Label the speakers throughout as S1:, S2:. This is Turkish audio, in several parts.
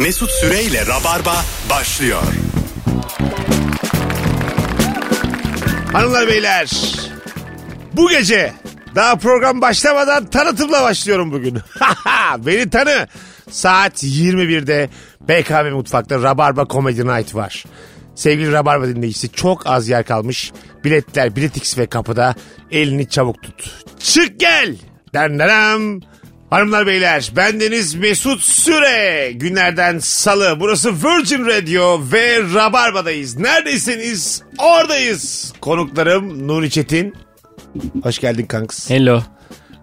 S1: Mesut Süreyle Rabarba başlıyor.
S2: Hanımlar beyler bu gece daha program başlamadan tanıtımla başlıyorum bugün. Beni tanı. Saat 21'de BKM Mutfak'ta Rabarba Comedy Night var. Sevgili Rabarba dinleyicisi çok az yer kalmış. Biletler Biletix ve kapıda elini çabuk tut. Çık gel. Dendenem. Hanımlar beyler bendeniz Mesut Süre. Günlerden salı burası Virgin Radio ve Rabarba'dayız. Neredeyseniz oradayız. Konuklarım Nuri Çetin. Hoş geldin kanks.
S3: Hello.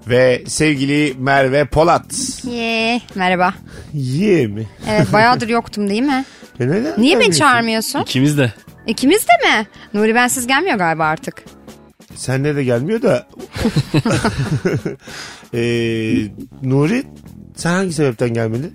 S2: Ve sevgili Merve Polat.
S4: Ye, merhaba.
S2: Ye mi?
S4: Evet bayağıdır yoktum değil mi?
S2: E neden
S4: Niye beni
S2: gelmiyorsun?
S4: çağırmıyorsun?
S3: İkimiz de.
S4: İkimiz de mi? Nuri bensiz gelmiyor galiba artık.
S2: Senle de gelmiyor da. Ee, Nuri sen hangi sebepten gelmedin?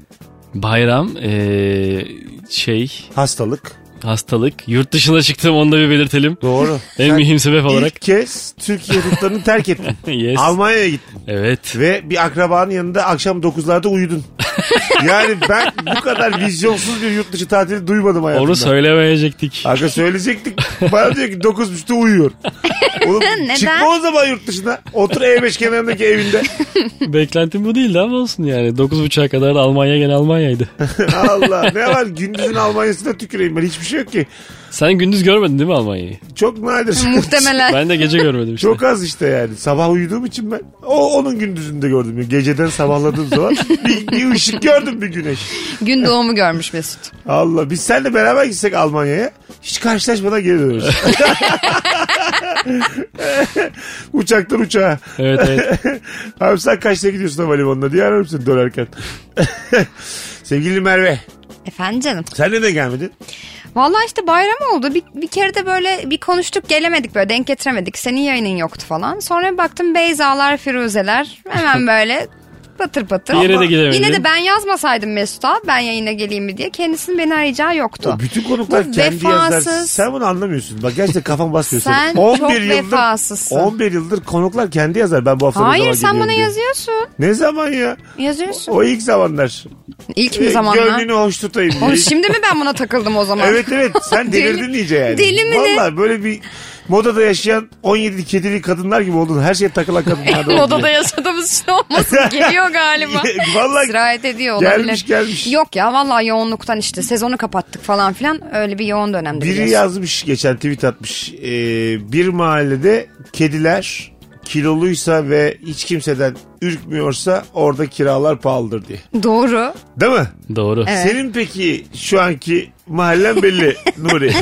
S3: Bayram, eee, şey,
S2: Hastalık.
S3: hastalık. Yurt dışına çıktım onu da bir belirtelim.
S2: Doğru.
S3: En
S2: Sen
S3: mühim sebep olarak.
S2: İlk kez Türkiye yurtlarını terk ettin.
S3: Yes.
S2: Almanya'ya gittin.
S3: Evet.
S2: Ve bir akrabanın yanında akşam 9'larda uyudun. yani ben bu kadar vizyonsuz bir yurt dışı tatili duymadım hayatımda.
S3: Onu söylemeyecektik.
S2: Arka söyleyecektik. Bana diyor ki 9.30'da uyuyor. Oğlum
S4: Neden?
S2: çıkma o zaman yurt dışına. Otur E5 kenarındaki evinde.
S3: Beklentim bu değildi ama olsun yani. 9.30'a kadar Almanya gene Almanya'ydı.
S2: Allah ne var gündüzün Almanya'sına tüküreyim ben hiçbir şey yok ki.
S3: Sen gündüz görmedin değil mi Almanya'yı?
S2: Çok nadir.
S4: Muhtemelen.
S3: Ben de gece görmedim işte.
S2: Çok az işte yani. Sabah uyuduğum için ben o onun gündüzünde gördüm. Yani Geceden sabahladığım zaman bir, bir ışık gördüm bir güneş.
S4: Gün doğumu görmüş Mesut.
S2: Allah biz seninle beraber gitsek Almanya'ya hiç karşılaşmadan geri döneriz. Uçaktan uçağa.
S3: Evet evet.
S2: Abi sen kaçta gidiyorsun havalimanına diye ararım seni dönerken. Sevgili Merve
S4: Efendim canım.
S2: sen neden gelmedin?
S4: Vallahi işte bayram oldu. Bir, bir kere de böyle bir konuştuk gelemedik böyle denk getiremedik. Senin yayının yoktu falan. Sonra bir baktım Beyzalar, Firuzeler hemen böyle patır patır.
S3: Bir yere de
S4: Ama
S3: gidemedin.
S4: Yine de ben yazmasaydım Mesut'a ben yayına geleyim mi diye kendisinin beni arayacağı yoktu.
S2: Bütün konuklar
S4: Bu
S2: kendi yazar.
S4: vefasız.
S2: Sen bunu anlamıyorsun. Bak gerçekten kafam basmıyor.
S4: Sen
S2: senin.
S4: çok vefasızsın.
S2: 11 yıldır konuklar kendi yazar. Ben bu hafta
S4: Hayır sen bana
S2: diye.
S4: yazıyorsun.
S2: Ne zaman ya?
S4: Yazıyorsun.
S2: O ilk zamanlar.
S4: İlk mi
S2: E,
S4: zamanlar?
S2: Gönlünü hoş tutayım diye.
S4: Oğlum şimdi mi ben buna takıldım o zaman?
S2: Evet evet sen
S4: Deli-
S2: delirdin iyice yani.
S4: deli mi ne?
S2: Vallahi böyle bir modada yaşayan 17 kedili kadınlar gibi oldun. Her şeye takılan kadınlar da
S4: Odada yaşadığımız için olmasın. Geliyor galiba.
S2: Vallahi
S4: Sirayet ediyor olabilir.
S2: gelmiş gelmiş.
S4: Yok ya vallahi yoğunluktan işte sezonu kapattık falan filan öyle bir yoğun dönemde.
S2: Biri
S4: biliyorsun.
S2: yazmış geçen tweet atmış. Ee, bir mahallede kediler kiloluysa ve hiç kimseden ürkmüyorsa orada kiralar pahalıdır diye.
S4: Doğru.
S2: Değil mi?
S3: Doğru.
S4: Evet.
S2: Senin peki şu anki mahallen belli Nuri.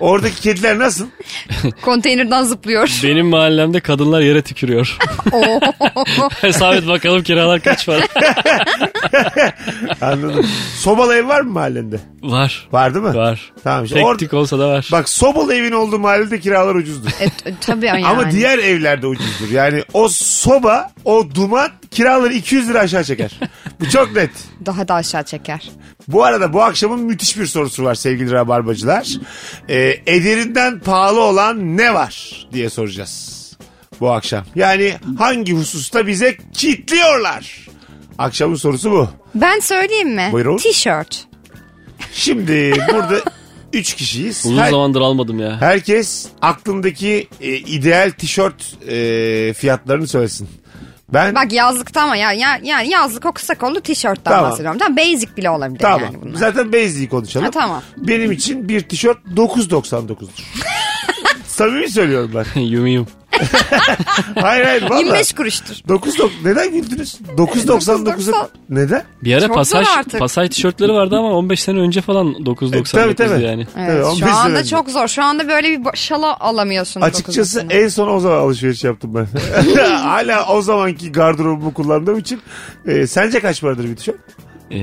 S2: Oradaki kediler nasıl?
S4: Konteynerden zıplıyor.
S3: Benim mahallemde kadınlar yere tükürüyor.
S4: Oo.
S3: Hesap et bakalım kiralar kaç var.
S2: Anladım. Sobalı ev var mı mahallende?
S3: var.
S2: Var değil mi?
S3: Var.
S2: Tamam işte.
S3: Tek
S2: Or-
S3: tük olsa da var.
S2: Bak sobalı evin olduğu mahallede kiralar ucuzdur.
S4: e, t- tabii yani.
S2: Ama diğer evlerde ucuzdur. Yani o soba, o duman kiraları 200 lira aşağı çeker. Bu çok net.
S4: Daha da aşağı çeker.
S2: Bu arada bu akşamın müthiş bir sorusu var sevgili rabarbacılar. Ee, ederinden pahalı olan ne var diye soracağız bu akşam. Yani hangi hususta bize kitliyorlar? Akşamın sorusu bu.
S4: Ben söyleyeyim mi?
S2: Buyurun.
S4: T-shirt.
S2: Şimdi burada üç kişiyiz.
S3: Uzun
S2: Her-
S3: zamandır almadım ya.
S2: herkes aklındaki e, ideal tişört e, fiyatlarını söylesin. Ben
S4: Bak yazlıkta ama ya, ya yani yazlık o kısa kollu tişörtten
S2: Tamam.
S4: bahsediyorum. Tamam basic bile olabilir
S2: Tamam.
S4: yani bunlar.
S2: Zaten Basic konuşalım.
S4: Ha, tamam.
S2: Benim için bir tişört 9.99'dur. Samimi söylüyorum ben.
S3: yum yum.
S2: Hayır hayır valla.
S4: 25 kuruştur.
S2: 9 dok- neden güldünüz? 9.99'a neden?
S3: Bir ara
S4: Çok
S3: pasaj,
S4: zor artık.
S3: pasaj tişörtleri vardı ama 15 sene önce falan 9.99
S2: E, tabii, tabii.
S3: yani.
S4: Evet,
S2: Evet, 15
S4: şu anda
S2: sene önce.
S4: çok zor. Şu anda böyle bir şala alamıyorsun.
S2: Açıkçası
S4: dokuz
S2: en son o zaman alışveriş yaptım ben. Hala o zamanki gardırobumu kullandığım için. E, sence kaç paradır bir tişört?
S3: Ee,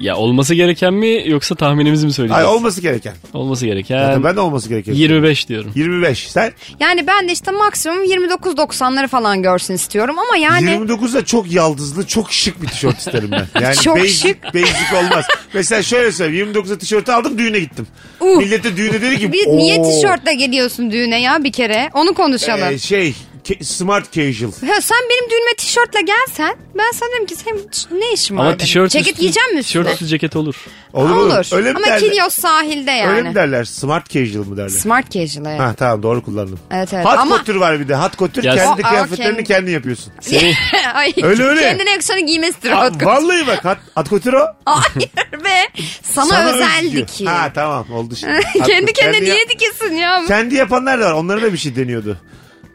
S3: ya olması gereken mi yoksa tahminimizi mi söyleyeceğiz?
S2: Hayır olması gereken.
S3: olması
S2: Zaten
S3: gereken
S2: ben de olması gereken.
S3: 25 diyorum.
S2: 25. Sen
S4: Yani ben de işte maksimum 29.90'ları falan görsün istiyorum ama yani
S2: 29'da çok yaldızlı, çok şık bir tişört isterim ben. Yani
S4: Çok
S2: basic,
S4: şık.
S2: basic olmaz. Mesela şöyle söyleyeyim. 29'da tişörtü aldım düğüne gittim.
S4: Uh.
S2: Millet de düğüne dedi ki
S4: bir, niye tişörtle geliyorsun düğüne ya bir kere? Onu konuşalım.
S2: Ee, şey Ke- smart casual.
S4: Ya sen benim düğünüme tişörtle gelsen ben sana derim ki senin ne işin var?
S3: Ama tişört
S4: Ceket
S3: üstü,
S4: giyeceğim mi üstüne?
S3: Tişört üstü ceket olur.
S2: Olur
S4: Olur.
S2: olur. Öyle mi
S4: Ama
S2: derler?
S4: Kilyos sahilde yani.
S2: Öyle mi derler? Smart casual mı derler?
S4: Smart casual evet.
S2: Ha tamam doğru kullandım.
S4: Evet, evet.
S2: Hot
S4: Ama-
S2: couture var bir de. Hot couture
S3: Ya-
S2: kendi
S4: O- aa,
S2: kıyafetlerini
S4: kendi-
S2: kendin yapıyorsun.
S4: Ay,
S2: Öyle, öyle.
S4: Kendine yakışanı giymesidir
S2: Aa,
S4: hot couture.
S2: vallahi bak hot, hot couture o.
S4: Hayır be. Sana, özeldi
S2: özgü.
S4: ki.
S2: Ha tamam oldu şimdi. Hot
S4: Kendi kendine
S2: Kendi
S4: niye
S2: yap-
S4: dikesin ya?
S2: Kendi yapanlar da var. Onlara da bir şey deniyordu.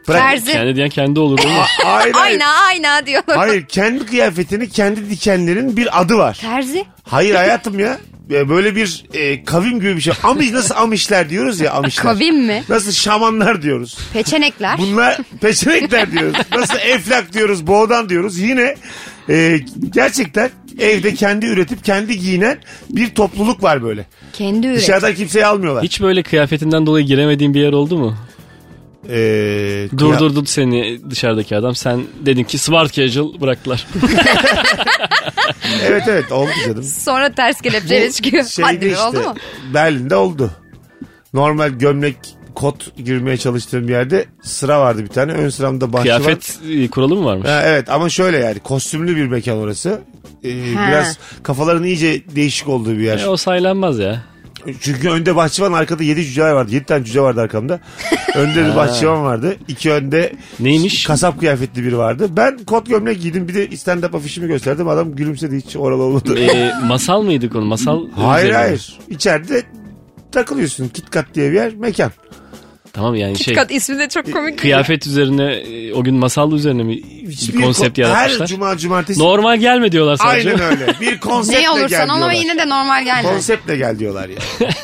S2: Bırak-
S4: Terzi.
S3: kendi diyen kendi olur değil mi?
S2: Hayır hayır.
S4: Ayna ayna diyorlar.
S2: Hayır kendi kıyafetini kendi dikenlerin bir adı var.
S4: Terzi.
S2: Hayır hayatım ya. Ya Böyle bir e, kavim gibi bir şey. Amiş nasıl amişler diyoruz ya amişler.
S4: Kavim mi?
S2: Nasıl şamanlar diyoruz.
S4: Peçenekler.
S2: Bunlar peçenekler diyoruz. Nasıl eflak diyoruz, boğdan diyoruz. Yine e, gerçekten evde kendi üretip kendi giyinen bir topluluk var böyle.
S4: Kendi üret.
S2: Dışarıdan kimseyi almıyorlar.
S3: Hiç böyle kıyafetinden dolayı giremediğin bir yer oldu mu?
S2: Ee, ya-
S3: Durdurdu seni dışarıdaki adam. Sen dedin ki smart casual bıraktılar.
S2: Evet evet oldu canım.
S4: Sonra ters kelepçeyle çıkıyor.
S2: Şeyde
S4: Hadi
S2: işte
S4: oldu mu?
S2: Berlin'de oldu. Normal gömlek kot girmeye çalıştığım bir yerde sıra vardı bir tane. Ön sıramda bahçıvan.
S3: Kıyafet e, kuralı mı varmış?
S2: Ha, evet ama şöyle yani kostümlü bir mekan orası. Ee,
S4: Ha.
S2: biraz kafaların iyice değişik olduğu bir yer.
S3: E, o saylanmaz ya.
S2: Çünkü önde bahçıvan arkada 7 cüceler vardı. 7 tane cüce vardı arkamda. Önde bir bahçıvan vardı. İki önde
S3: Neymiş?
S2: kasap kıyafetli biri vardı. Ben kot gömlek giydim. Bir de stand-up afişimi gösterdim. Adam gülümsedi hiç oralı olmadı.
S3: E, masal mıydı konu? Masal
S2: hayır
S3: üzerine
S2: hayır. İçeride takılıyorsun. KitKat diye bir yer mekan.
S3: Tamam yani şey.
S4: Kat ismi de çok komik.
S3: Kıyafet üzerine e, o gün masal üzerine mi
S2: Hiçbir
S3: bir konsept
S2: ko- Her
S3: yaratmışlar?
S2: cuma cumartesi.
S3: Normal gelme diyorlar sadece.
S2: Aynen öyle. Bir konseptle
S4: Ne olursan
S2: gel
S4: ol ama
S2: diyorlar.
S4: yine de normal gelme.
S2: Konseptle gel diyorlar ya.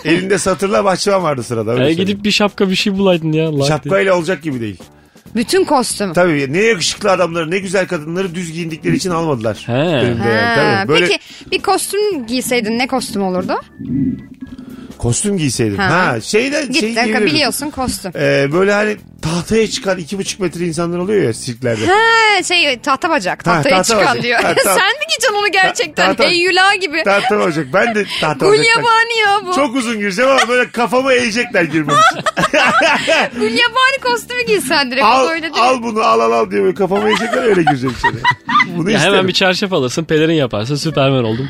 S2: Elinde satırla bahçıvan vardı sırada. Öyle
S3: E,
S2: söyleyeyim.
S3: gidip bir şapka bir şey bulaydın ya.
S2: Şapkayla olacak gibi değil.
S4: Bütün kostüm.
S2: Tabii ne yakışıklı adamları ne güzel kadınları düz giyindikleri için almadılar.
S3: He.
S2: Yani.
S4: Ha,
S2: Tabii. Böyle
S4: Peki bir kostüm giyseydin ne kostüm olurdu?
S2: Kostüm giyseydim. Ha,
S4: Ha.
S2: şeyden şey
S4: Gittin
S2: giyebilirdim.
S4: biliyorsun kostüm.
S2: Ee, böyle hani tahtaya çıkan iki buçuk metre insanlar oluyor ya sirklerde.
S4: Ha şey tahta bacak tahtaya
S2: tahta
S4: çıkan
S2: bacak.
S4: diyor.
S2: Ha, tamam.
S4: Sen mi giyeceksin onu gerçekten?
S2: Ta- ta- ta-
S4: Heyyula gibi.
S2: tahta olacak. Ben de tahta olacak.
S4: Gulyabani ya bu.
S2: Çok uzun gireceğim ama böyle kafamı eğecekler girmek için.
S4: Gulyabani kostümü giysen direkt.
S2: al,
S4: öyle değil.
S2: al bunu al al al diye böyle kafamı eğecekler öyle gireceğim içeri. Bunu
S3: Ya
S2: isterim.
S3: hemen bir çarşaf alırsın pelerin yaparsın süpermen oldum.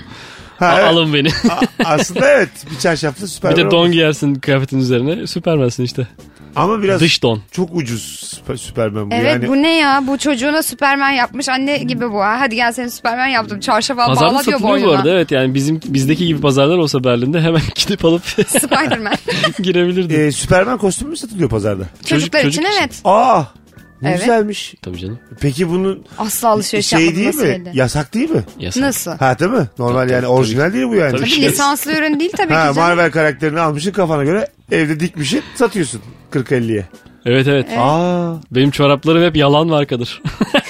S2: Ha, evet.
S3: Alın beni.
S2: A- aslında evet bir çarşaflı süper.
S3: bir de don giyersin kıyafetin üzerine süpermensin işte.
S2: Ama biraz
S3: Dış don.
S2: çok ucuz süper, süpermen bu.
S4: Evet
S2: yani,
S4: bu ne ya? Bu çocuğuna Süpermen yapmış anne gibi bu. ha. Hadi gel seni Süpermen yaptım. Çarşaf al
S3: Pazarda
S4: bağla diyor
S3: satılıyor bu
S4: boynuna.
S3: arada evet yani bizim bizdeki gibi pazarlar olsa Berlin'de hemen gidip alıp
S4: Spiderman.
S3: girebilirdin.
S2: Ee, süpermen kostümü mü satılıyor pazarda?
S4: Çocuklar
S3: çocuk
S4: için
S3: için.
S4: evet.
S2: Aa ne
S4: Evet.
S2: güzelmiş.
S3: Tabii canım.
S2: Peki bunun
S4: Asla alışveriş
S2: şey
S4: yapmadım.
S2: değil
S4: Nasıl
S2: mi?
S4: belli?
S2: Yasak değil mi?
S3: Yasak.
S4: Nasıl?
S2: Ha değil mi? Normal
S3: Tabii,
S2: yani
S3: tabii,
S2: orijinal değil bu yani.
S3: Tabii.
S4: Tabii lisanslı ürün değil tabii
S2: Ha,
S4: ki canım.
S2: Marvel karakterini almışsın kafana göre evde dikmişsin satıyorsun 40-50'ye.
S3: Evet evet.
S2: Aa
S3: Benim çoraplarım hep yalan markadır.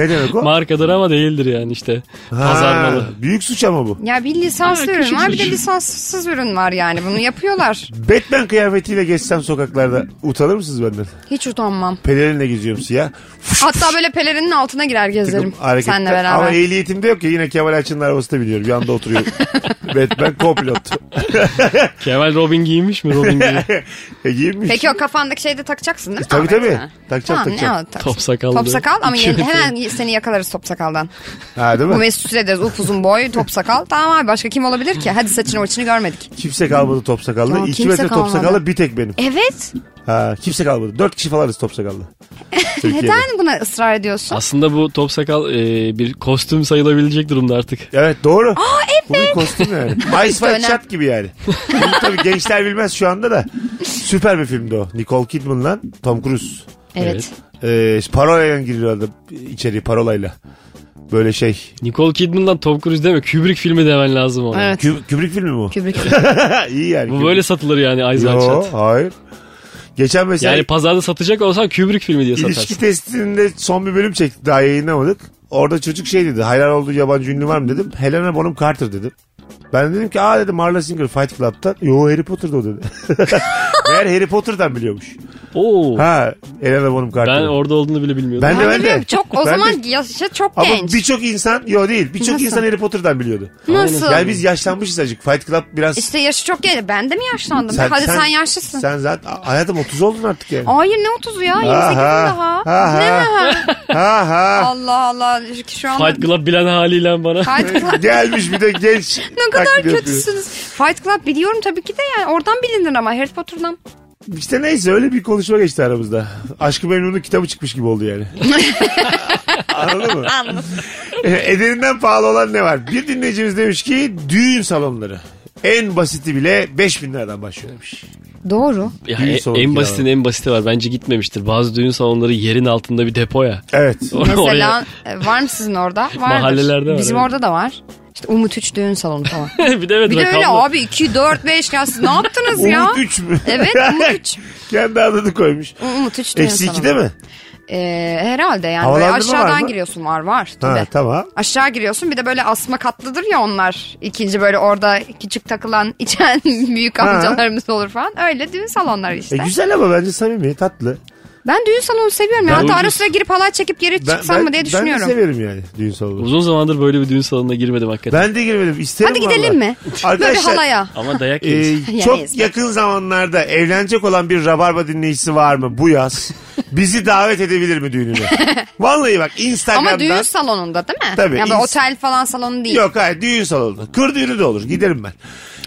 S2: ne demek o?
S3: markadır ama değildir yani işte. Pazar
S2: Ha,
S3: malı.
S2: Büyük suç ama bu.
S4: Ya bir lisanslı
S3: Ha,
S4: ürün var bir de
S3: suç.
S4: lisanssız ürün var yani. Bunu yapıyorlar.
S2: Batman kıyafetiyle geçsem sokaklarda utanır mısınız benden?
S4: Hiç utanmam.
S2: Pelerinle geziyorum siyah.
S4: Hatta böyle pelerinin altına girer gezerim.
S2: Hareketler.
S4: Seninle beraber.
S2: Ama ehliyetim de yok ya yine Kemal Açın'ın arabasında biniyorum. Yanında oturuyor. Batman co-pilot.
S3: Kemal Robin giymiş mi Robin
S2: e, giyinmiş.
S4: Peki o kafandaki şeyi de takacaksın değil mi?
S2: Tabii, tabii.
S4: Ahmet?
S2: Takacağım,
S4: Ha,
S2: takacağım.
S4: Ne o, tak-
S3: Top sakallı.
S4: Top sakal ama yeni- hemen seni yakalarız top sakaldan.
S2: Ha değil
S4: Bu
S2: mi?
S4: mesut ederiz upuzun boy top sakal. Tamam abi başka kim olabilir ki? Hadi saçını orçunu görmedik.
S2: Kimse kalmadı top sakallı.
S4: Ya,
S2: İki
S4: kimse
S2: metre top
S4: kalmadı.
S2: sakallı bir tek benim.
S4: Evet.
S2: Ha, kimse kalmadı. Dört kişi falanız top sakallı. Türkiye'de.
S4: Neden buna ısrar ediyorsun?
S3: Aslında bu top sakal e, bir kostüm sayılabilecek durumda artık.
S2: Evet doğru. Aa evet. Bu bir kostüm yani. Ice White. Shot gibi yani. Bunu tabii gençler bilmez şu anda da. Süper bir filmdi o. Nicole Kidman'la Tom Cruise.
S4: Evet.
S2: Ee, parolayla giriyordu içeri parolayla. Böyle şey.
S3: Nicole Kidman'dan Tom Cruise deme Kubrick filmi demen lazım ona.
S4: Evet.
S2: Kü- Kubrick filmi mi bu?
S4: Kubrick.
S2: İyi yani.
S3: Bu
S2: Kubrick.
S3: böyle satılır yani Eyes
S2: Yo, hayır. Geçen mesela
S3: Yani pazarda satacak olsan Kubrick filmi diye
S2: ilişki
S3: satarsın.
S2: testinde son bir bölüm çektik. Daha yayınlamadık. Orada çocuk şey dedi. Hayran olduğu yabancı ünlü var mı dedim. Helena Bonham Carter dedim. Ben dedim ki aa dedim Marla Singer Fight Club'tan. Yo Harry Potter'da o dedi. Meğer Harry Potter'dan biliyormuş.
S3: Oo.
S2: Ha Helena Bonham Carter.
S3: Ben orada olduğunu bile bilmiyordum.
S2: Ben de ben de.
S4: Çok o
S2: Ben
S4: zaman yaşı çok
S2: Ama
S4: genç.
S2: birçok insan, yok değil. Birçok
S4: Nasıl?
S2: insan Harry Potter'dan biliyordu.
S4: Nasıl?
S2: Yani biz yaşlanmışız azıcık. Fight Club biraz...
S4: İşte yaşı çok genç. Ben de mi yaşlandım? Hadi sen, yaşlısın.
S2: Sen zaten hayatım 30 oldun artık yani.
S4: Hayır ne 30'u ya? 28'im
S2: Aha,
S4: daha.
S2: aha.
S4: Ne?
S2: Ha ha.
S4: Allah Allah. Şu anda
S3: Fight Club bilen haliyle bana.
S4: Fight Club.
S2: Gelmiş bir de genç.
S4: ne kadar
S2: yapıyor.
S4: kötüsünüz. Fight Club biliyorum tabii ki de yani. Oradan bilinir ama Harry Potter'dan.
S2: İşte neyse öyle bir konuşma geçti aramızda. Aşkı Memnun'un kitabı çıkmış gibi oldu yani. Anladın mı?
S4: Anladım.
S2: Ederinden pahalı olan ne var? Bir dinleyicimiz demiş ki düğün salonları. En basiti bile 5000 liradan başlıyor demiş.
S4: Doğru.
S3: Ya,
S2: Düğün
S3: en, en basitin en basiti var. Bence gitmemiştir. Bazı düğün salonları yerin altında bir depo ya.
S2: Evet.
S4: Mesela e, var mı sizin orada? Vardır.
S3: Mahallelerde var,
S4: Bizim
S3: evet.
S4: orada da var. İşte Umut 3 düğün salonu falan.
S3: bir de evet
S4: Bir de öyle abi 2, 4, 5 ya siz ne yaptınız ya?
S2: Umut 3 mü?
S4: Evet Umut 3.
S2: Kendi adını koymuş.
S4: Umut 3 düğün
S2: Eksi
S4: salonu.
S2: 2'de mi?
S4: Ee, herhalde yani
S2: Havalandırma
S4: böyle
S2: var
S4: aşağıdan
S2: mı?
S4: giriyorsun var var tabii.
S2: Ha tamam.
S4: Aşağı giriyorsun bir de böyle asma katlıdır ya onlar. İkinci böyle orada küçük takılan içen büyük
S2: Ha.
S4: amcalarımız olur falan. Öyle düğün salonları işte.
S2: E güzel ama bence samimi, tatlı.
S4: Ben düğün salonu seviyorum. ya.
S3: Ben
S4: Hatta ara sıra girip halay çekip geri
S2: Ben,
S4: çıksam
S2: ben,
S4: mı diye düşünüyorum.
S2: Ben de severim yani düğün salonu.
S3: Uzun zamandır böyle bir düğün salonuna girmedim hakikaten.
S2: Ben de girmedim. İsterim
S4: Hadi gidelim
S2: valla.
S4: mi? Böyle
S2: Arkadaşlar
S4: halaya.
S3: Ama dayak
S2: e,
S3: yeriz.
S2: çok
S4: Yemeyiz.
S2: yakın zamanlarda evlenecek olan bir Rabarba dinleyicisi var mı bu yaz? Bizi davet edebilir mi düğününe? Vallahi bak Instagram'dan.
S4: Ama düğün salonunda değil mi?
S2: Tabii,
S4: Yani böyle
S2: ins-
S4: otel falan salonu değil.
S2: Yok hayır düğün salonu. Kır düğünü de olur. Giderim ben.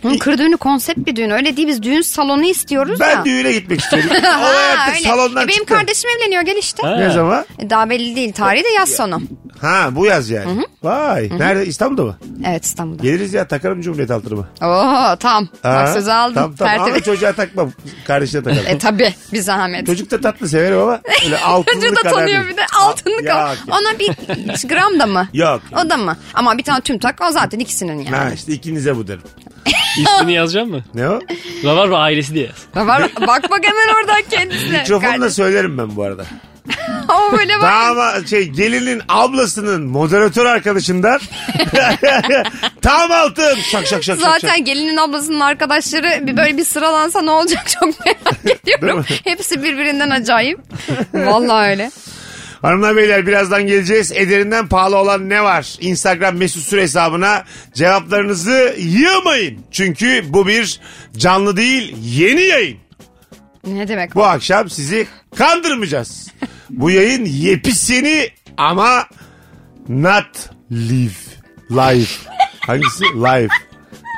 S4: Bunun kır düğünü konsept bir düğün. Öyle değil biz düğün salonu istiyoruz
S2: Ben
S4: ya.
S2: düğüne gitmek istiyorum. Olay artık salondan
S4: E, Benim
S2: çıktı.
S4: kardeşim evleniyor gel işte.
S3: Ha.
S2: Ne zaman?
S4: E, Daha belli değil. Tarihi de yaz sonu.
S2: Ha bu yaz yani. Vay. Nerede? İstanbul'da mı?
S4: Evet İstanbul'da.
S2: Geliriz ya takarım Cumhuriyet altınımı.
S4: Oo tam.
S2: Ha,
S4: Bak sözü aldım.
S2: Tamam tamam ama
S4: Tertemiz.
S2: çocuğa takmam. Kardeşine takarım.
S4: E tabi bir zahmet.
S2: Çocuk da tatlı severim ama öyle altınlı
S4: Çocuğu da
S2: kadar
S4: tanıyor
S2: değil.
S4: bir de altınlık.
S2: Yok, yok.
S4: Ona bir gram da mı?
S2: Yok.
S4: O da mı? Ama bir tane tüm tak o zaten ikisinin yani.
S2: Ha işte ikinize bu derim.
S3: İsmini yazacak mı?
S2: Ne o?
S3: Rabarba ailesi diye yaz.
S4: Var, bak bak hemen oradan kendisine.
S2: Mikrofonla
S4: Kardeş-
S2: söylerim ben bu arada.
S4: Ama böyle var.
S2: Dama şey gelinin ablasının moderatör arkadaşından tam altın. Şak şak şak şak.
S4: Zaten
S2: şak.
S4: gelinin ablasının arkadaşları bir böyle bir sıralansa ne olacak çok merak ediyorum. Hepsi birbirinden acayip. Vallahi öyle.
S2: Hanımlar beyler birazdan geleceğiz. Ederinden pahalı olan ne var? Instagram mesut süre hesabına cevaplarınızı yığmayın. Çünkü bu bir canlı değil yeni yayın.
S4: Ne demek?
S2: Bu akşam sizi kandırmayacağız. Bu yayın yepis yeni ama not live. Live. Hangisi? Live.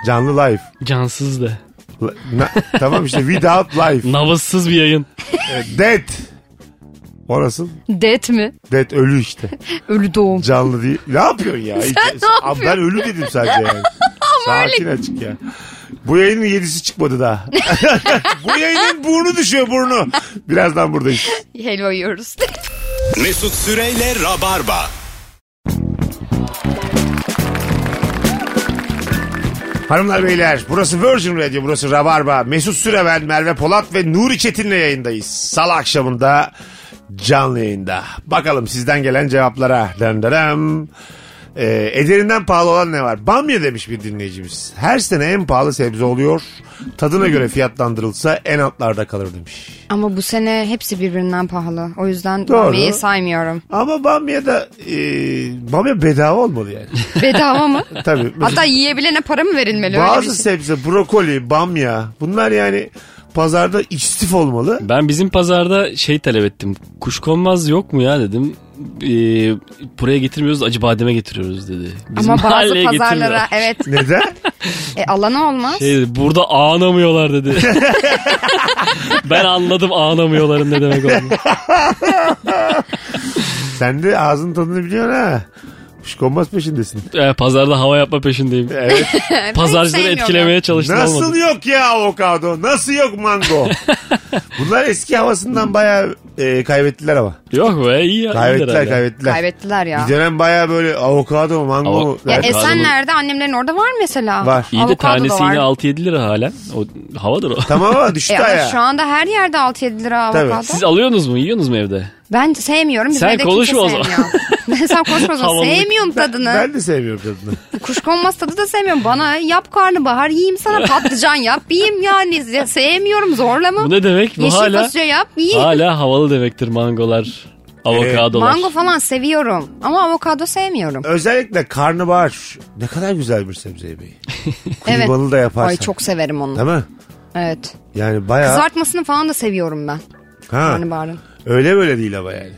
S2: Canlı live.
S3: Cansız da.
S2: Li- na- tamam işte without life.
S3: Nabızsız bir yayın.
S2: Dead. O nasıl?
S4: Det mi?
S2: Dead ölü işte.
S4: Ölü doğum.
S2: Canlı değil. Ne yapıyorsun ya? Hiç-
S4: ne
S2: Abi ben ölü dedim sadece yani. Sakin açık ya. Bu yayının yedisi çıkmadı daha. Bu yayının burnu düşüyor burnu. Birazdan buradayız.
S4: Helva yiyoruz.
S1: Mesut Süreyle Rabarba.
S2: Hanımlar beyler burası Virgin Radio burası Rabarba. Mesut Süre ben Merve Polat ve Nuri Çetin'le yayındayız. Salı akşamında canlı yayında. Bakalım sizden gelen cevaplara. Dın dın dın. Ee, ederinden pahalı olan ne var? Bamya demiş bir dinleyicimiz. Her sene en pahalı sebze oluyor. Tadına göre fiyatlandırılsa en altlarda kalır demiş.
S4: Ama bu sene hepsi birbirinden pahalı. O yüzden
S2: Doğru.
S4: bamyayı saymıyorum.
S2: Ama bamya da e, bamya bedava olmalı yani.
S4: Bedava mı?
S2: Tabii.
S4: Hatta yiyebilene para mı verilmeli? öyle bir
S2: bazı
S4: şey.
S2: sebze brokoli, bamya bunlar yani pazarda içstif olmalı.
S3: Ben bizim pazarda şey talep ettim. Kuşkonmaz yok mu ya dedim. Ee, buraya getirmiyoruz acı bademe getiriyoruz dedi. Bizim
S4: Ama bazı
S3: mahalleye
S4: pazarlara
S3: getirmiyor.
S4: evet
S2: Neden?
S4: e, alanı olmaz.
S3: Şey burada ağlamıyorlar dedi. ben anladım ağlamıyorların ne demek olduğunu.
S2: Sen de ağzın tadını biliyorsun ha. Kuşkonmaz peşindesin.
S3: Ee, pazarda hava yapma peşindeyim.
S2: Evet.
S3: Pazarcıları etkilemeye çalıştım
S2: Nasıl
S3: olmadı.
S2: yok ya avokado? Nasıl yok mango? Bunlar eski havasından bayağı e, kaybettiler ama.
S3: Yok be iyi
S2: Kaybettiler kaybettiler.
S4: Kaybettiler ya.
S2: Bir dönem bayağı böyle avokado mu mango mu?
S4: Ya Esenler'de annemlerin orada var mesela.
S2: Var.
S3: İyi de
S4: Avokado da
S3: tanesi yine
S4: var.
S3: 6-7 lira halen. O havadır o.
S2: Tamam ama düştü
S4: E ama
S2: ayağa.
S4: şu anda her yerde 6-7 lira
S2: Tabii.
S4: avokado.
S3: Siz alıyorsunuz mu? Yiyorsunuz mu evde?
S4: Ben sevmiyorum. Bizim
S3: Sen
S4: evde
S3: konuşma o zaman.
S4: sevmiyor. Sen konuşma o zaman.
S3: Havalılık.
S4: Sevmiyorum tadını.
S2: Ben de sevmiyorum tadını.
S4: Kuşkonmaz tadı da sevmiyorum. Bana yap karnabahar yiyeyim sana patlıcan yap yiyeyim yani. Ya Sevmiyorum zorlama.
S3: Bu ne demek? Bu
S4: Yeşil
S3: hala
S4: fasulye yap yiyeyim.
S3: hala havalı demektir mangolar, avokadolar.
S4: Mango falan seviyorum ama avokado sevmiyorum.
S2: Özellikle karnabahar ne kadar güzel bir sebze yemeği.
S4: Evet.
S2: Kıymalı da yaparsan.
S4: Ay çok severim onu.
S2: Değil mi?
S4: Evet.
S2: Yani bayağı.
S4: Kızartmasını falan da seviyorum ben.
S2: ha,
S4: Karnabaharın.
S2: öyle böyle değil ama yani.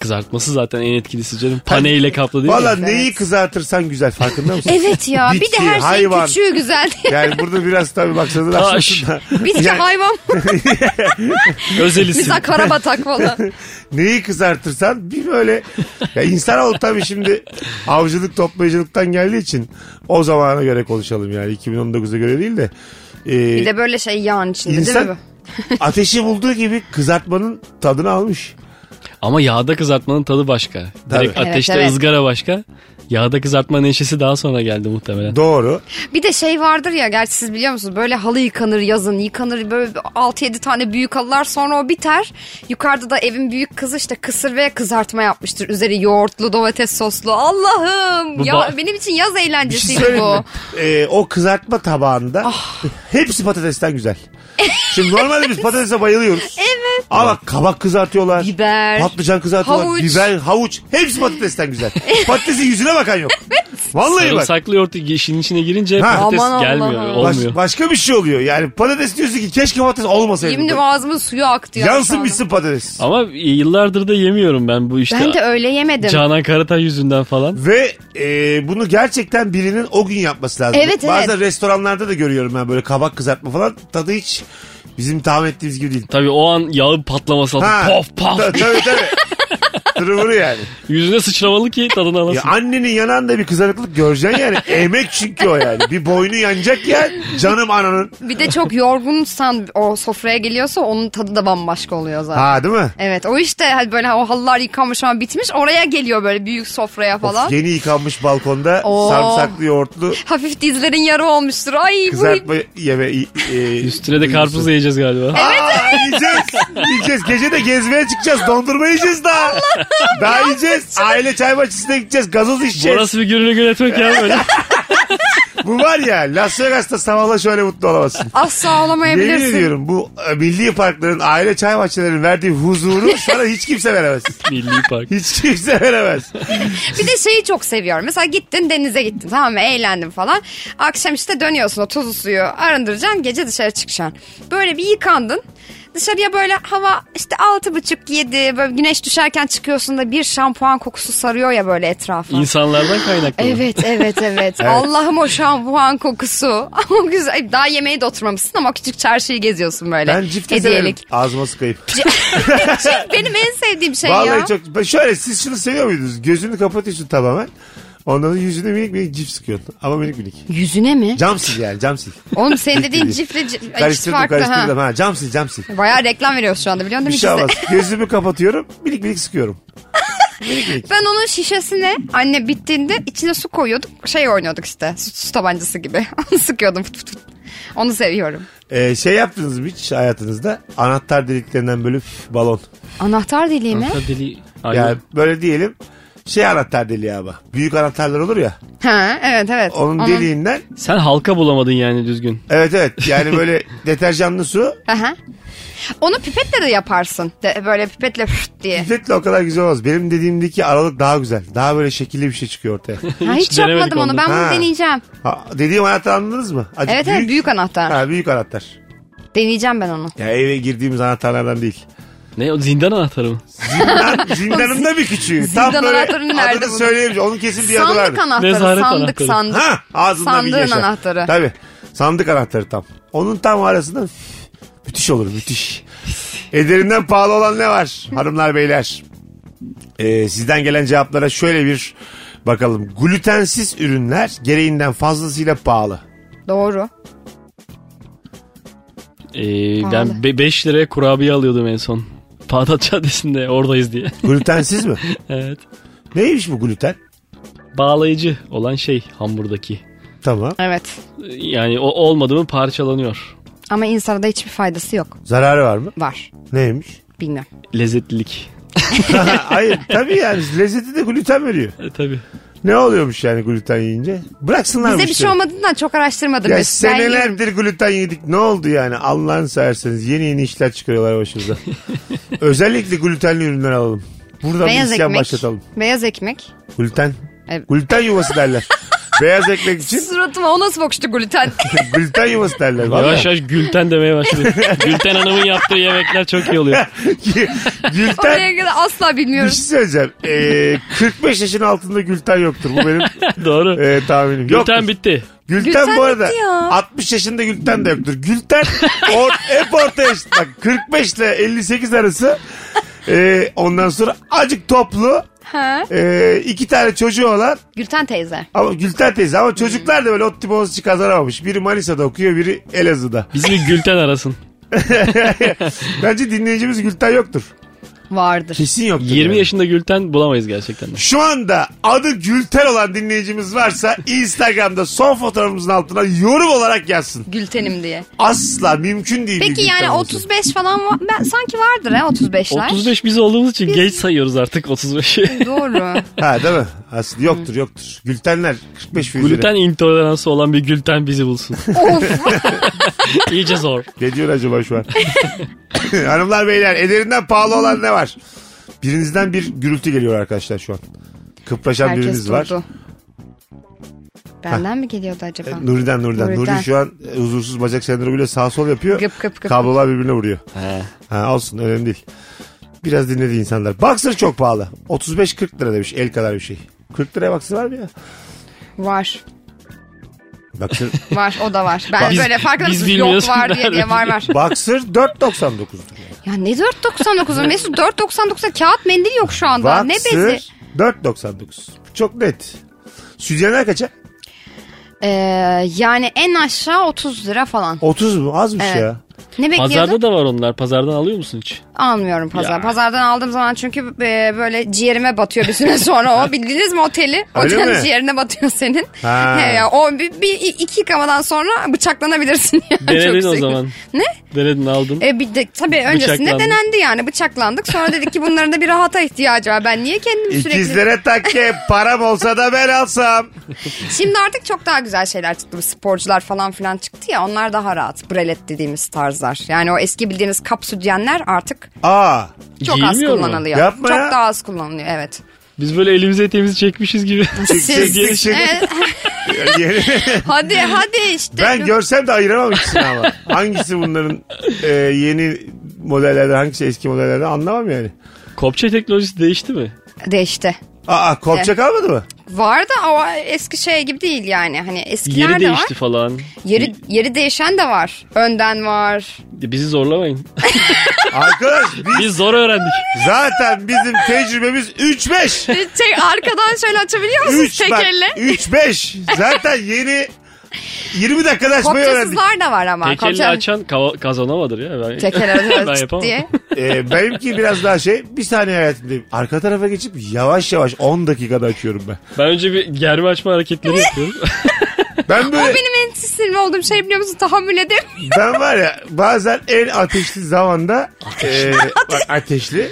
S3: Kızartması zaten en etkilisi canım. Paneyle kaplı değil
S2: Valla
S3: mi?
S2: neyi kızartırsan güzel farkında mısın?
S4: Evet ya bir
S2: Bitki,
S4: de her şey
S2: hayvan.
S4: küçüğü güzel.
S2: Yani burada biraz tabii maksadını
S3: Taş.
S2: aşmasın da.
S4: Bitki
S2: Yani
S4: hayvan.
S3: Özel isim.
S4: Mesela karabatak falan.
S2: neyi kızartırsan bir böyle. Ya insan olup tabii şimdi avcılık toplayıcılıktan geldiği için o zamana göre konuşalım yani 2019'a göre değil de. Ee,
S4: Bir de böyle şey yağın içinde değil
S2: İnsan-
S4: mi?
S2: ateşi bulduğu gibi kızartmanın tadını almış.
S3: Ama yağda kızartmanın tadı başka. Direkt
S2: Tabii.
S3: ateşte
S4: Evet, evet.
S3: ızgara başka. Yağda kızartma neşesi daha sonra geldi muhtemelen.
S2: Doğru.
S4: Bir de şey vardır ya gerçi siz biliyor musunuz? Böyle halı yıkanır yazın yıkanır böyle 6-7 tane büyük halılar sonra o biter. Yukarıda da evin büyük kızı işte kısır ve kızartma yapmıştır. Üzeri yoğurtlu domates soslu. Allah'ım
S3: Bu
S4: ya benim için yaz
S2: Bir şey
S4: eğlencesiydi
S2: söyleyeyim
S4: bu.
S2: Ee, o kızartma tabağında hepsi patatesten güzel. Şimdi normalde biz patatese bayılıyoruz.
S4: Evet.
S2: Ama kabak kızartıyorlar.
S4: Biber,
S2: Patlıcan kızartıyorlar.
S4: havuç.
S2: Biber, havuç. Hepsi patatesten güzel. Patatesin yüzüne bakan yok. Vallahi bak.
S3: Sarımsaklı yoğurt işin içine girince
S2: Ha.
S3: patates
S4: Aman
S3: gelmiyor.
S4: Allah'ım.
S2: Baş-
S3: Olmuyor.
S2: başka bir şey oluyor. Yani patates diyorsun ki keşke patates olmasaydı.
S4: Şimdi ağzımın suyu aktı ya. şu
S2: Yansın
S4: anda.
S2: bitsin patates.
S3: Ama yıllardır da yemiyorum ben bu işte.
S4: Ben de öyle yemedim.
S3: Canan Karatay yüzünden falan.
S2: Ve e, bunu gerçekten birinin o gün yapması lazım.
S4: Evet, evet.
S2: Bazen restoranlarda da görüyorum ben böyle kabak kızartma falan. Tadı hiç bizim tahmin ettiğimiz gibi değil.
S3: Tabii o an yağın patlaması aldı. Pof pof.
S2: Ta- Tabii tabii. Durumunu yani.
S3: Yüzüne sıçramalı ki tadını
S2: Ya
S3: alasın.
S2: annenin yanağında bir kızarıklık göreceksin yani. Emek çünkü o yani. Bir boynu yanacak ya canım ananın.
S4: Bir de çok yorgunsan o sofraya geliyorsa onun tadı da bambaşka oluyor zaten.
S2: Ha değil mi?
S4: Evet o işte hani böyle o halılar yıkanmış ama bitmiş oraya geliyor böyle büyük sofraya falan.
S2: Of, yeni yıkanmış balkonda
S4: Oo.
S2: sarımsaklı yoğurtlu
S4: Hafif dizlerin yarı olmuştur. Ay bu
S2: kızartma yeme. E,
S3: Üstüne de karpuz da yiyeceğiz galiba.
S2: Aa, yiyeceğiz. Yiyeceğiz. Gece de gezmeye çıkacağız. Dondurma yiyeceğiz daha. Daha yiyeceğiz. Aile çay bahçesine gideceğiz. Gazoz içeceğiz.
S3: Burası bir gönüllü yönetmek ya böyle.
S2: Bu var ya Las Vegas'ta sabahla şöyle mutlu olamazsın.
S4: asla
S2: Yemin
S4: olamayabilirsin.
S2: ediyorum bu e, milli parkların, aile çay bahçelerinin verdiği huzuru sana hiç kimse veremez.
S3: Milli Park.
S2: Hiç kimse veremez.
S4: Bir de şeyi çok seviyorum. Mesela gittin denize gittin tamam mı eğlendin falan. Akşam işte dönüyorsun o tuzlu suyu arındıracaksın gece dışarı çıkacaksın. Böyle bir yıkandın. Dışarıya böyle hava işte altı buçuk yedi böyle güneş düşerken çıkıyorsun da bir şampuan kokusu sarıyor ya böyle etrafa.
S3: İnsanlardan kaynaklı.
S4: Evet evet evet. Allah'ım o şampuan kokusu. Ama güzel. Daha yemeğe de oturmamışsın ama küçük çarşıyı geziyorsun böyle.
S2: Ben cifte severim.
S4: Hediyelik.
S2: Ağzıma sıkayım.
S4: Benim en sevdiğim şey
S2: Vallahi
S4: ya.
S2: çok. Ben şöyle siz şunu seviyor muydunuz? Gözünü kapatıyorsun tamamen. Ondan sonra yüzüne minik minik cips sıkıyorsun. Ama minik minik.
S4: Yüzüne mi?
S2: Cam sil yani cam sil.
S4: Oğlum senin dediğin cifle cif,
S2: Karıştırdım
S4: farklı
S2: karıştırdım.
S4: ha.
S2: Ha. Cam sil cam sil.
S4: Bayağı reklam veriyoruz şu anda biliyorsun
S2: Bir
S4: değil mi?
S2: şey olmaz. Gözümü kapatıyorum. Minik minik sıkıyorum. minik minik.
S4: Ben onun şişesine anne bittiğinde içine su koyuyorduk. Şey oynuyorduk işte su, su tabancası gibi. Onu sıkıyordum fıt fıt fıt. Onu seviyorum.
S2: Ee, şey yaptınız mı hiç hayatınızda? Anahtar deliklerinden böyle üf, balon.
S4: Anahtar deliği mi?
S3: Hatta deli... Aynen.
S2: Yani böyle diyelim şey anahtar deliği ama. Büyük anahtarlar olur ya.
S4: Ha evet evet.
S2: Onun deliğinden.
S3: Sen halka bulamadın yani düzgün.
S2: Evet evet. Yani böyle deterjanlı su.
S4: Aha. Onu pipetle de yaparsın. De, böyle pipetle fıt diye.
S2: Pipetli o kadar güzel olmaz. Benim dediğimdeki aralık daha güzel. Daha böyle şekilli bir şey çıkıyor ortaya.
S4: Ha, hiç,
S3: denemedik
S4: yapmadım onu. Ben bunu
S2: Ha.
S4: deneyeceğim.
S2: Ha, dediğim anahtar anladınız mı? Acık
S4: Evet evet büyük anahtar.
S2: Ha, büyük anahtar.
S4: Deneyeceğim ben onu.
S2: Ya eve girdiğimiz anahtarlardan değil.
S3: Ne o zindan anahtarı mı?
S2: Zindan, zindanın da bir küçüğü.
S4: Zindan
S2: Tam böyle
S4: anahtarını nerede
S2: adını
S4: buldun?
S2: söyleyemeyeceğim. Onun kesin bir adı
S4: Sandık
S2: vardı.
S4: anahtarı.
S3: Nezaret
S4: sandık
S3: anahtarı.
S4: sandık.
S2: Ha ağzında bir
S4: Sandığın
S2: yaşa.
S4: anahtarı.
S2: Tabii. Sandık anahtarı tam. Onun tam arasında müthiş olur müthiş. Ederinden pahalı olan ne var hanımlar beyler? Ee, sizden gelen cevaplara şöyle bir bakalım. Glutensiz ürünler gereğinden fazlasıyla pahalı.
S4: Doğru.
S3: Ee,
S4: Pahalı.
S3: ben 5 liraya kurabiye alıyordum en son. Bağdat Caddesi'nde oradayız diye.
S2: Glutensiz mi?
S3: evet.
S2: Neymiş bu gluten?
S3: Bağlayıcı olan şey hamurdaki.
S2: Tamam.
S4: Evet.
S3: Yani o olmadı mı parçalanıyor.
S4: Ama insana da hiçbir faydası yok.
S2: Zararı var mı?
S4: Var.
S2: Neymiş?
S4: Bilmiyorum.
S3: Lezzetlilik.
S2: Hayır tabii yani lezzeti de gluten veriyor.
S3: E, tabii.
S2: Ne oluyormuş yani gluten yiyince? Bıraksınlar
S4: Bize bir şey olmadığından çok araştırmadım.
S2: Ya
S4: yedim.
S2: senelerdir gluten yedik. Ne oldu yani? Allah'ını severseniz yeni yeni işler çıkarıyorlar başımıza. Özellikle glutenli ürünler alalım. Buradan bir
S4: Beyaz
S2: isyan
S4: ekmek.
S2: başlatalım.
S4: Beyaz ekmek.
S2: Gluten.
S4: Evet.
S2: Gluten yuvası derler. Beyaz ekmek için
S4: Suratıma o nasıl bakıştı gluten?
S2: gluten yuvası derler. Vallahi.
S3: Yavaş yavaş Gülten demeye başladı. Gülten Hanım'ın yaptığı yemekler çok iyi oluyor.
S2: Gülten
S4: Oraya kadar asla
S2: bir
S4: bilmiyorum.
S2: şey söyleyeceğim. Ee, 45 yaşın altında gluten yoktur. Bu benim
S3: Doğru.
S2: e, tahminim.
S3: Gülten
S2: Yoktur.
S3: bitti.
S2: Gülten,
S4: Gülten
S2: bu arada
S4: bitti ya.
S2: 60 yaşında gülten de yoktur. Gülten or, hep orta yaşta. Bak 45 ile 58 arası e, ondan sonra acık toplu? E, iki tane çocuğu olan
S4: Gülten teyze.
S2: ama Gülten teyze ama çocuklar da böyle ot tipi kazanamamış. Biri Manisa'da okuyor biri Elazığ'da.
S3: Bizi bir Gülten arasın.
S2: Bence dinleyicimiz Gülten yoktur.
S4: Vardır.
S2: Kesin yoktur.
S3: 20
S2: yani.
S3: yaşında Gülten bulamayız gerçekten. de.
S2: Şu anda adı Gülten olan dinleyicimiz varsa Instagram'da son fotoğrafımızın altına yorum olarak yazsın.
S4: Gültenim diye.
S2: Asla mümkün değil.
S4: Peki yani
S2: olması.
S4: 35 falan var. Ben, sanki vardır ha 35'ler.
S3: 35 biz olduğumuz için geç sayıyoruz artık 35'i.
S4: Doğru.
S2: Ha değil mi? Aslında yoktur yoktur. Gültenler 45 ve üzeri.
S3: Gluten intoleransı olan bir Gülten bizi bulsun.
S4: of.
S3: İyice zor.
S2: Ne diyor acaba şu an? Hanımlar beyler ederinden pahalı olan ne var? Birinizden bir gürültü geliyor arkadaşlar şu an. Kıpraşan
S4: Herkes
S2: biriniz var.
S4: durdu. Benden mi geliyordu acaba?
S2: E, Nuri'den Nuri'den.
S4: Nuri'den.
S2: Nuri şu an e, huzursuz bacak sendromuyla sağ sol yapıyor.
S4: Gıp gıp gıp.
S2: Kablolar birbirine vuruyor.
S3: He.
S2: Ha, olsun önemli değil. Biraz dinledi insanlar. Boxer çok pahalı. 35-40 lira demiş el kadar bir şey. 40 liraya boxer var mı ya?
S4: Var.
S2: Boxer,
S4: Var o da var. Ben
S3: Biz-
S4: böyle farkında mısınız? Yok var diye diye var var.
S2: boxer 4.99'dur.
S4: Ya ne 4.99'u Mesut 4.99'a kağıt mendil yok şu anda. Ne bezi?
S2: Boxer 4.99. Çok net. Sütyenler kaça?
S4: Ee, yani en aşağı 30 lira falan.
S2: 30 mu? Azmış
S4: Evet.
S2: ya.
S4: Ne bekliyordun?
S3: Pazarda da var onlar. Pazardan alıyor musun hiç?
S4: Almıyorum pazar.
S3: Ya.
S4: Pazardan aldığım zaman çünkü e, böyle ciğerime batıyor bir süre sonra o. Bildiniz mi oteli? Otelin ciğerine batıyor senin.
S2: Ha.
S4: He ya, o bir, bir iki yıkamadan sonra bıçaklanabilirsin. Yani.
S3: Denedin
S4: Çok
S3: o zaman.
S4: Ne?
S3: Denedin aldın.
S4: E, bir de, tabii öncesinde denendi yani bıçaklandık. Sonra dedik ki bunların da bir rahata ihtiyacı var. Ben niye kendim sürekli...
S2: İkizlere takke param olsa da ben alsam.
S4: Şimdi artık çok daha güzel şeyler çıktı. Bu sporcular falan filan çıktı ya onlar daha rahat. Brelet dediğimiz tarzlar. Yani o eski bildiğiniz kap sütyenler artık
S2: Aa.
S4: çok az
S3: Giyilmiyor mu?
S4: kullanılıyor.
S2: Yapma
S4: çok
S2: ya.
S4: daha az kullanılıyor evet.
S3: Biz böyle elimize eteğimizi çekmişiz gibi.
S4: Siz-
S2: çek, çek.
S4: Evet. Hadi hadi işte.
S2: ben görsem de ayıramam ikisini ama. Hangisi bunların e, yeni modellerden hangisi eski modellerden anlamam yani.
S3: Kopça teknolojisi değişti mi?
S4: Değişti.
S2: Aa kopça kalmadı mı?
S4: Var da o eski şey gibi değil yani. Hani eskiler
S3: Yeri
S4: de
S3: değişti
S4: var.
S3: falan.
S4: Yeri, yeri değişen de var. Önden var.
S3: Bizi zorlamayın.
S2: Arkadaş biz
S3: Biz zor öğrendik.
S2: zaten bizim tecrübemiz 3-5.
S4: Tek arkadan şöyle açabiliyor musunuz
S2: 3
S4: tek
S2: bak
S4: elle?
S2: 3-5. Zaten yeni 20 dakikada açmayı öğrendik.
S4: Kopçasızlar da var ama.
S3: Tek elle
S4: Kopça-
S3: açan kava- kazanamadır ya. Ben,
S4: Tek elle
S3: ben yapamam.
S4: diye.
S2: Ee, benimki biraz daha şey bir saniye hayatımdayım. Arka tarafa geçip yavaş yavaş 10 dakikada açıyorum ben.
S3: Ben önce bir germe açma hareketleri yapıyorum.
S2: Ben
S4: O
S2: böyle
S4: benim en sinirli olduğum şey biliyor musun? Tahammül edemiyorum.
S2: ben var ya bazen en ateşli zamanda e, bak ateşli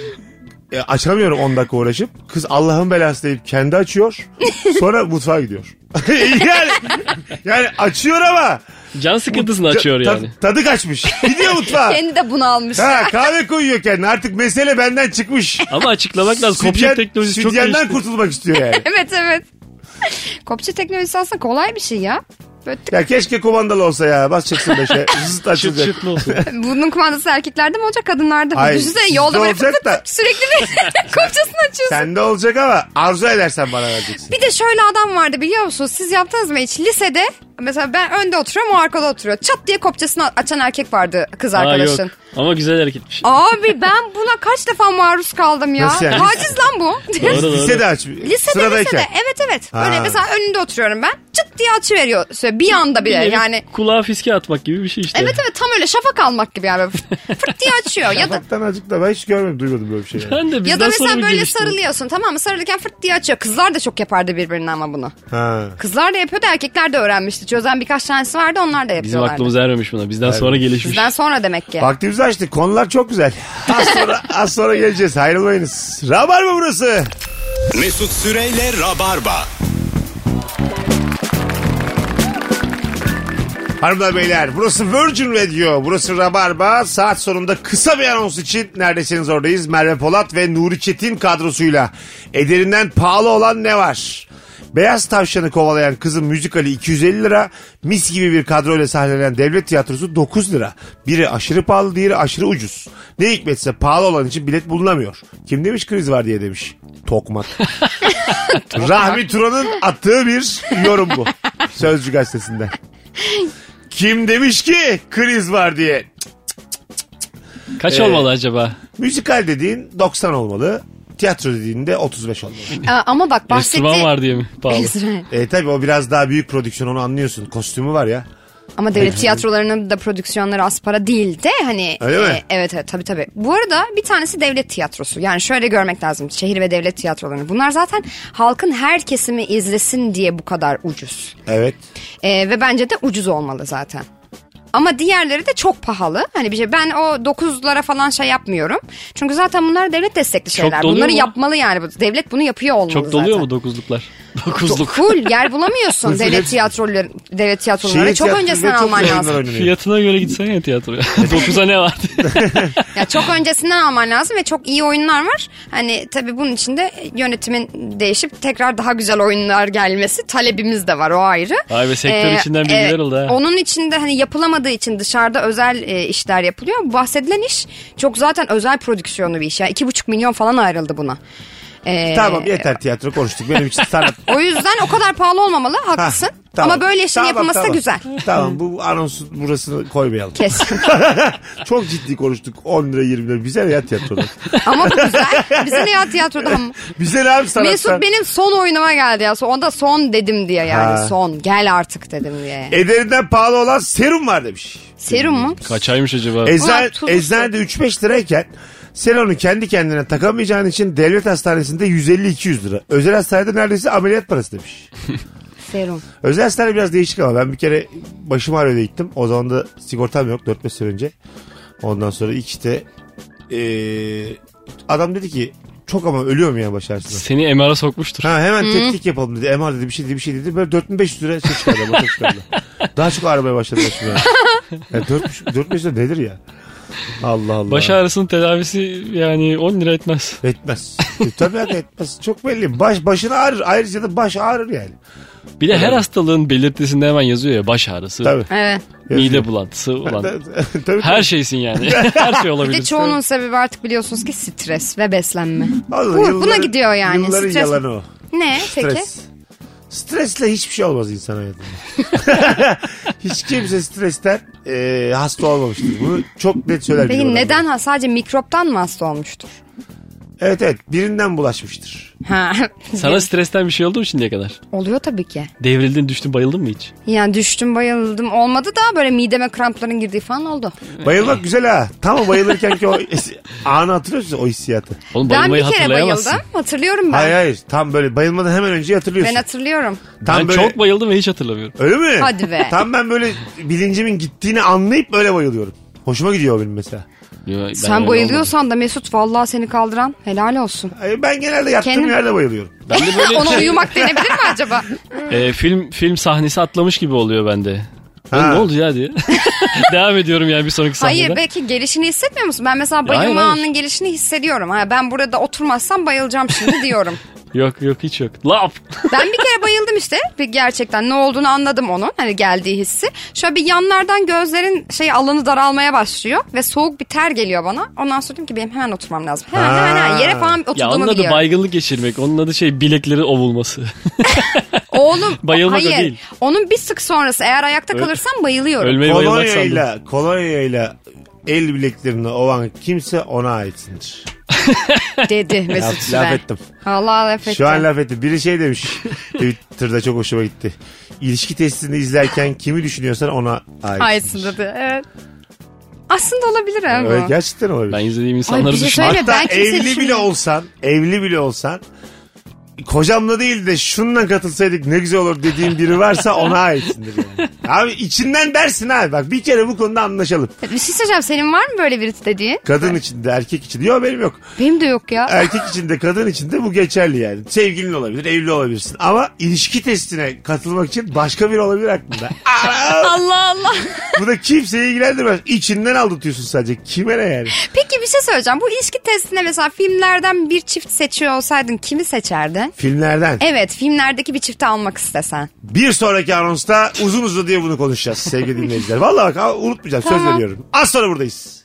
S2: e, açamıyorum 10 dakika uğraşıp kız Allah'ın belası deyip kendi açıyor sonra mutfağa gidiyor. yani, yani açıyor ama
S3: Can sıkıntısını açıyor
S2: ta-
S3: yani.
S2: tadı kaçmış. Gidiyor mutfağa.
S4: Kendi de bunu almış.
S2: Ha kahve koyuyor kendine artık mesele benden çıkmış.
S3: Ama açıklamak lazım. Kopya teknolojisi çok değişti.
S2: kurtulmak istiyor yani.
S4: evet evet. Kopça teknolojisi aslında kolay bir şey ya. Böyle tık-
S2: Ya keşke kumandalı olsa ya. Basacaksın beşe. Zıt
S3: Çıt
S2: açılacak.
S3: çıtlı olsun.
S4: Bunun kumandası erkeklerde mi olacak kadınlarda mı?
S2: Hayır,
S4: Düşünsene yolda böyle
S2: olacak
S4: fıt fıt
S2: da.
S4: fıt sürekli bir kopçasını açıyorsun.
S2: Sende olacak ama arzu edersen bana vereceksin.
S4: Bir de şöyle adam vardı biliyor musunuz? Siz yaptınız mı hiç? Lisede mesela ben önde oturuyorum o arkada oturuyor. Çat diye kopçasını açan erkek vardı kız
S3: Aa, yok. Ama güzel hareketmiş.
S4: Abi ben buna kaç defa maruz kaldım ya.
S2: Nasıl yani?
S4: Taciz lan bu.
S3: Doğru doğru.
S2: Lisede aç.
S4: Lisede
S2: Sıradayken.
S4: lisede evet evet.
S2: Ha.
S4: Böyle mesela önünde oturuyorum ben. Çıt diye açıveriyor. Şöyle bir anda bile
S3: Bir nevi
S4: yani.
S3: Kulağa fiske atmak gibi bir şey işte.
S4: Evet evet tam öyle şafak almak gibi yani. Fırt, diye açıyor. ya da
S2: Şafaktan azıcık da ben hiç görmedim duymadım böyle bir şey. Yani.
S3: Ben de
S4: ya da mesela böyle
S3: gelişti?
S4: sarılıyorsun tamam mı? Sarılırken fırt diye açıyor. Kızlar da çok yapardı birbirine ama bunu.
S2: Ha.
S4: Kızlar da yapıyordu erkekler de öğrenmişti. Çözen birkaç tanesi vardı onlar da
S3: Bizim
S4: yapıyorlardı.
S3: aklımız ermemiş buna. Bizden sonra gelişmiş.
S4: Bizden sonra demek ki.
S2: Vaktimizi Konumuzu açtık. Konular çok güzel. Az sonra, az sonra geleceğiz. Ayrılmayınız. Rabar mı burası?
S1: Mesut Süreyle Rabarba.
S2: Hanımlar beyler burası Virgin Radio. Burası Rabarba. Saat sonunda kısa bir anons için neredesiniz oradayız. Merve Polat ve Nuri Çetin kadrosuyla. Ederinden pahalı olan ne var? Beyaz tavşanı kovalayan kızın müzikali 250 lira. Mis gibi bir kadroyla sahnelenen devlet tiyatrosu 9 lira. Biri aşırı pahalı diğeri aşırı ucuz. Ne hikmetse pahalı olan için bilet bulunamıyor. Kim demiş kriz var diye demiş. Tokmak. Rahmi Turan'ın attığı bir yorum bu. Sözcü gazetesinde. Kim demiş ki kriz var diye.
S3: Kaç
S2: Ee,
S3: olmalı acaba?
S2: Müzikal dediğin 90 olmalı. Tiyatro dediğin de 35 olmalı.
S4: Aa, ama bak bahsetti.
S3: Enstrüman var diye mi? Pahalı.
S2: E tabi o biraz daha büyük prodüksiyon onu anlıyorsun. Kostümü var ya.
S4: Ama devlet tiyatrolarının da prodüksiyonları az para değil de hani.
S2: Öyle mi?
S4: Evet evet tabii tabii. Bu arada bir tanesi devlet tiyatrosu. Yani şöyle görmek lazım şehir ve devlet tiyatrolarını. Bunlar zaten halkın her kesimi izlesin diye bu kadar ucuz.
S2: Evet.
S4: Ee, ve bence de ucuz olmalı zaten. Ama diğerleri de çok pahalı. Hani bir şey ben o 9'lara falan şey yapmıyorum. Çünkü zaten bunlar devlet destekli şeyler. Bunları
S3: mu?
S4: yapmalı yani. Devlet bunu yapıyor olmalı
S3: Çok
S4: zaten.
S3: doluyor mu dokuzluklar? Dokuzluk.
S4: Full yer bulamıyorsun devlet tiyatroları devlet tiyatrolarına.
S2: Şehir
S4: Çok öncesinden alman lazım.
S2: oynanıyor.
S3: Fiyatına göre gitsene ya tiyatroya. Dokuza ne var?
S4: Ya çok öncesinden alman lazım ve çok iyi oyunlar var. Hani tabii bunun içinde yönetimin değişip tekrar daha güzel oyunlar gelmesi talebimiz de var o ayrı.
S3: Vay be, sektör içinden bilgiler oldu ha.
S4: Onun içinde hani yapılamadığı için dışarıda özel e, işler yapılıyor. Bahsedilen iş çok zaten özel prodüksiyonlu bir iş. Yani iki buçuk milyon falan ayrıldı buna. Ee,
S2: Tamam yeter tiyatro konuştuk. Benim için sanat.
S4: O yüzden o kadar pahalı olmamalı haklısın.
S2: Tamam.
S4: Ama böyle işin
S2: Tamam,
S4: yapılması
S2: tamam.
S4: da güzel.
S2: Tamam bu anonsun burasını koymayalım.
S4: Kesin.
S2: Çok ciddi konuştuk. 10 lira 20 lira. Bize ne ya tiyatroda?
S4: Ama bu güzel. Bize ne ya tiyatrodan mı?
S2: Bize ne abi sanattan?
S4: Mesut benim son oyunuma geldi ya. Onda son dedim diye yani.
S2: Ha.
S4: Son. Gel artık dedim diye.
S2: Ederinden pahalı olan serum var demiş.
S4: Serum mu?
S3: Kaçaymış acaba?
S2: Eczane,
S4: tuzlu
S2: eczanede 3-5 lirayken sen onu kendi kendine takamayacağın için devlet hastanesinde 150-200 lira. Özel hastanede neredeyse ameliyat parası demiş.
S4: Serum.
S2: Özel hastane biraz değişik ama ben bir kere başım ağrıyordu gittim. O zaman da sigortam yok 4-5 sene önce. Ondan sonra işte eee, adam dedi ki çok ama ölüyorum ya baş ağrısından.
S3: Seni MR'a sokmuştur.
S2: Ha hemen tetkik yapalım dedi. MR dedi bir şey dedi bir şey dedi. Böyle 4500 lira şey çıkardı. çıkardı. Daha çok ağrımaya başladı başım ya. ya 4500 lira nedir ya? Allah Allah.
S3: Baş ağrısının tedavisi yani 10 lira etmez.
S2: Etmez. E, tabii abi etmez. Çok belli. Baş, başına ağrır. Ayrıca da baş ağrır yani.
S3: Bir de her hastalığın belirtisinde hemen yazıyor ya baş ağrısı,
S2: Tabii.
S4: Evet.
S3: mide bulantısı ulan.
S2: tabii, tabii.
S3: Her şeysin yani. her şey
S4: Bir
S3: olabilir.
S4: de çoğunun sebebi artık biliyorsunuz ki stres ve beslenme. Bu- buna
S2: yılların-
S4: gidiyor yani.
S2: Yılların
S4: Stres-
S2: yalanı o.
S4: Ne peki?
S2: Stres. Stresle hiçbir şey olmaz insan hayatında. Hiç kimse stresten e, hasta olmamıştır. Bunu çok net söyler.
S4: Peki neden ha sadece mikroptan mı hasta olmuştur?
S2: Evet evet birinden bulaşmıştır.
S4: Ha.
S3: Sana stresten bir şey oldu mu şimdiye kadar?
S4: Oluyor tabii ki.
S3: Devrildin düştün bayıldın mı hiç?
S4: Yani düştüm bayıldım olmadı da böyle mideme krampların girdiği falan oldu.
S2: Bayılmak güzel ha. Tam bayılırken ki o anı hatırlıyorsun o hissiyatı.
S3: Oğlum
S4: Ben
S3: bayılmayı
S4: bir kere
S3: hatırlayamazsın.
S4: bayıldım. Hatırlıyorum ben.
S2: Hayır hayır tam böyle bayılmadan hemen önce hatırlıyorsun.
S4: Ben hatırlıyorum.
S2: Tam
S3: ben
S2: böyle-
S3: çok bayıldım ve hiç hatırlamıyorum.
S2: Öyle mi?
S4: Hadi be.
S2: Tam ben böyle bilincimin gittiğini anlayıp böyle bayılıyorum. Hoşuma gidiyor o benim mesela.
S3: Ben
S4: Sen bayılıyorsan da Mesut vallahi seni kaldıran helal olsun.
S2: Ay, Ben genelde yattığım
S4: Kendim-
S2: yerde bayılıyorum.
S3: olmadım. Ben de böyle
S4: Ona uyumak denebilir mi acaba?
S3: e, film film sahnesi atlamış gibi oluyor bende.
S2: Ha.
S3: Ne oldu ya diye. Devam ediyorum yani bir sonraki sahnede.
S4: Hayır belki gelişini hissetmiyor musun? Ben mesela bayılma
S3: Hayır, hayır.
S4: anının gelişini hissediyorum. Ha, ben burada oturmazsam bayılacağım şimdi diyorum.
S3: Yok yok hiç yok. Lap.
S4: Ben bir kere bayıldım işte. Bir gerçekten ne olduğunu anladım onun. Hani geldiği hissi. Şöyle bir yanlardan gözlerin şey alanı daralmaya başlıyor. Ve soğuk bir ter geliyor bana. Ondan sonra dedim ki benim hemen oturmam lazım. Hemen
S2: Ha.
S4: hemen hemen yere falan
S3: Ya
S4: oturduğumu
S3: onun adı
S4: biliyorum.
S3: baygınlık geçirmek. Onun adı şey bilekleri ovulması.
S4: Oğlum
S3: Bayılmak
S4: hayır.
S3: değil.
S4: Onun bir sık sonrası eğer ayakta kalırsam bayılıyorum.
S3: Ölmeyi bayılmak sandım.
S2: Kolonyayla el bileklerini ovan kimse ona aitsindir.
S4: Dedi Mesut Süre.
S2: laf ettim.
S4: Allah laf etti.
S2: Şu an laf ettim. Biri şey demiş. Twitter'da çok hoşuma gitti. İlişki testini izlerken kimi düşünüyorsan ona aitsindir.
S4: Aitsin dedi. Evet. Aslında olabilir ha bu.
S2: Evet, gerçekten olabilir.
S3: Ben izlediğim
S4: Ay
S3: insanları
S4: bir şey
S3: düşünüyorum.
S4: söyleme ben
S2: Hatta
S4: kimse
S2: evli bile
S4: düşünmüyorum.
S2: olsan, evli bile olsan kocamla değil de şununla katılsaydık ne güzel olur dediğin biri varsa ona aitsindir yani. Abi içinden dersin abi bak bir kere bu konuda anlaşalım.
S4: Bir şey söyleyeceğim senin var mı böyle birisi dediğin?
S2: Kadın içinde erkek içinde yok benim yok.
S4: Benim de yok ya.
S2: Erkek içinde kadın içinde bu geçerli yani. Sevgilin olabilir evli olabilirsin ama ilişki testine katılmak için başka biri olabilir aklında.
S4: Allah Allah.
S2: bu da kimseyi ilgilendirmez. İçinden aldatıyorsun sadece. Kime ne yani?
S4: Peki bir şey söyleyeceğim. Bu ilişki testine mesela filmlerden bir çift seçiyor olsaydın kimi seçerdin?
S2: Filmlerden.
S4: Evet filmlerdeki bir çifti almak istesen.
S2: Bir sonraki anonsta uzun uzadıya bunu konuşacağız sevgili dinleyiciler. Vallahi bak unutmayacağım söz
S4: Tamam.
S2: veriyorum. Az sonra buradayız.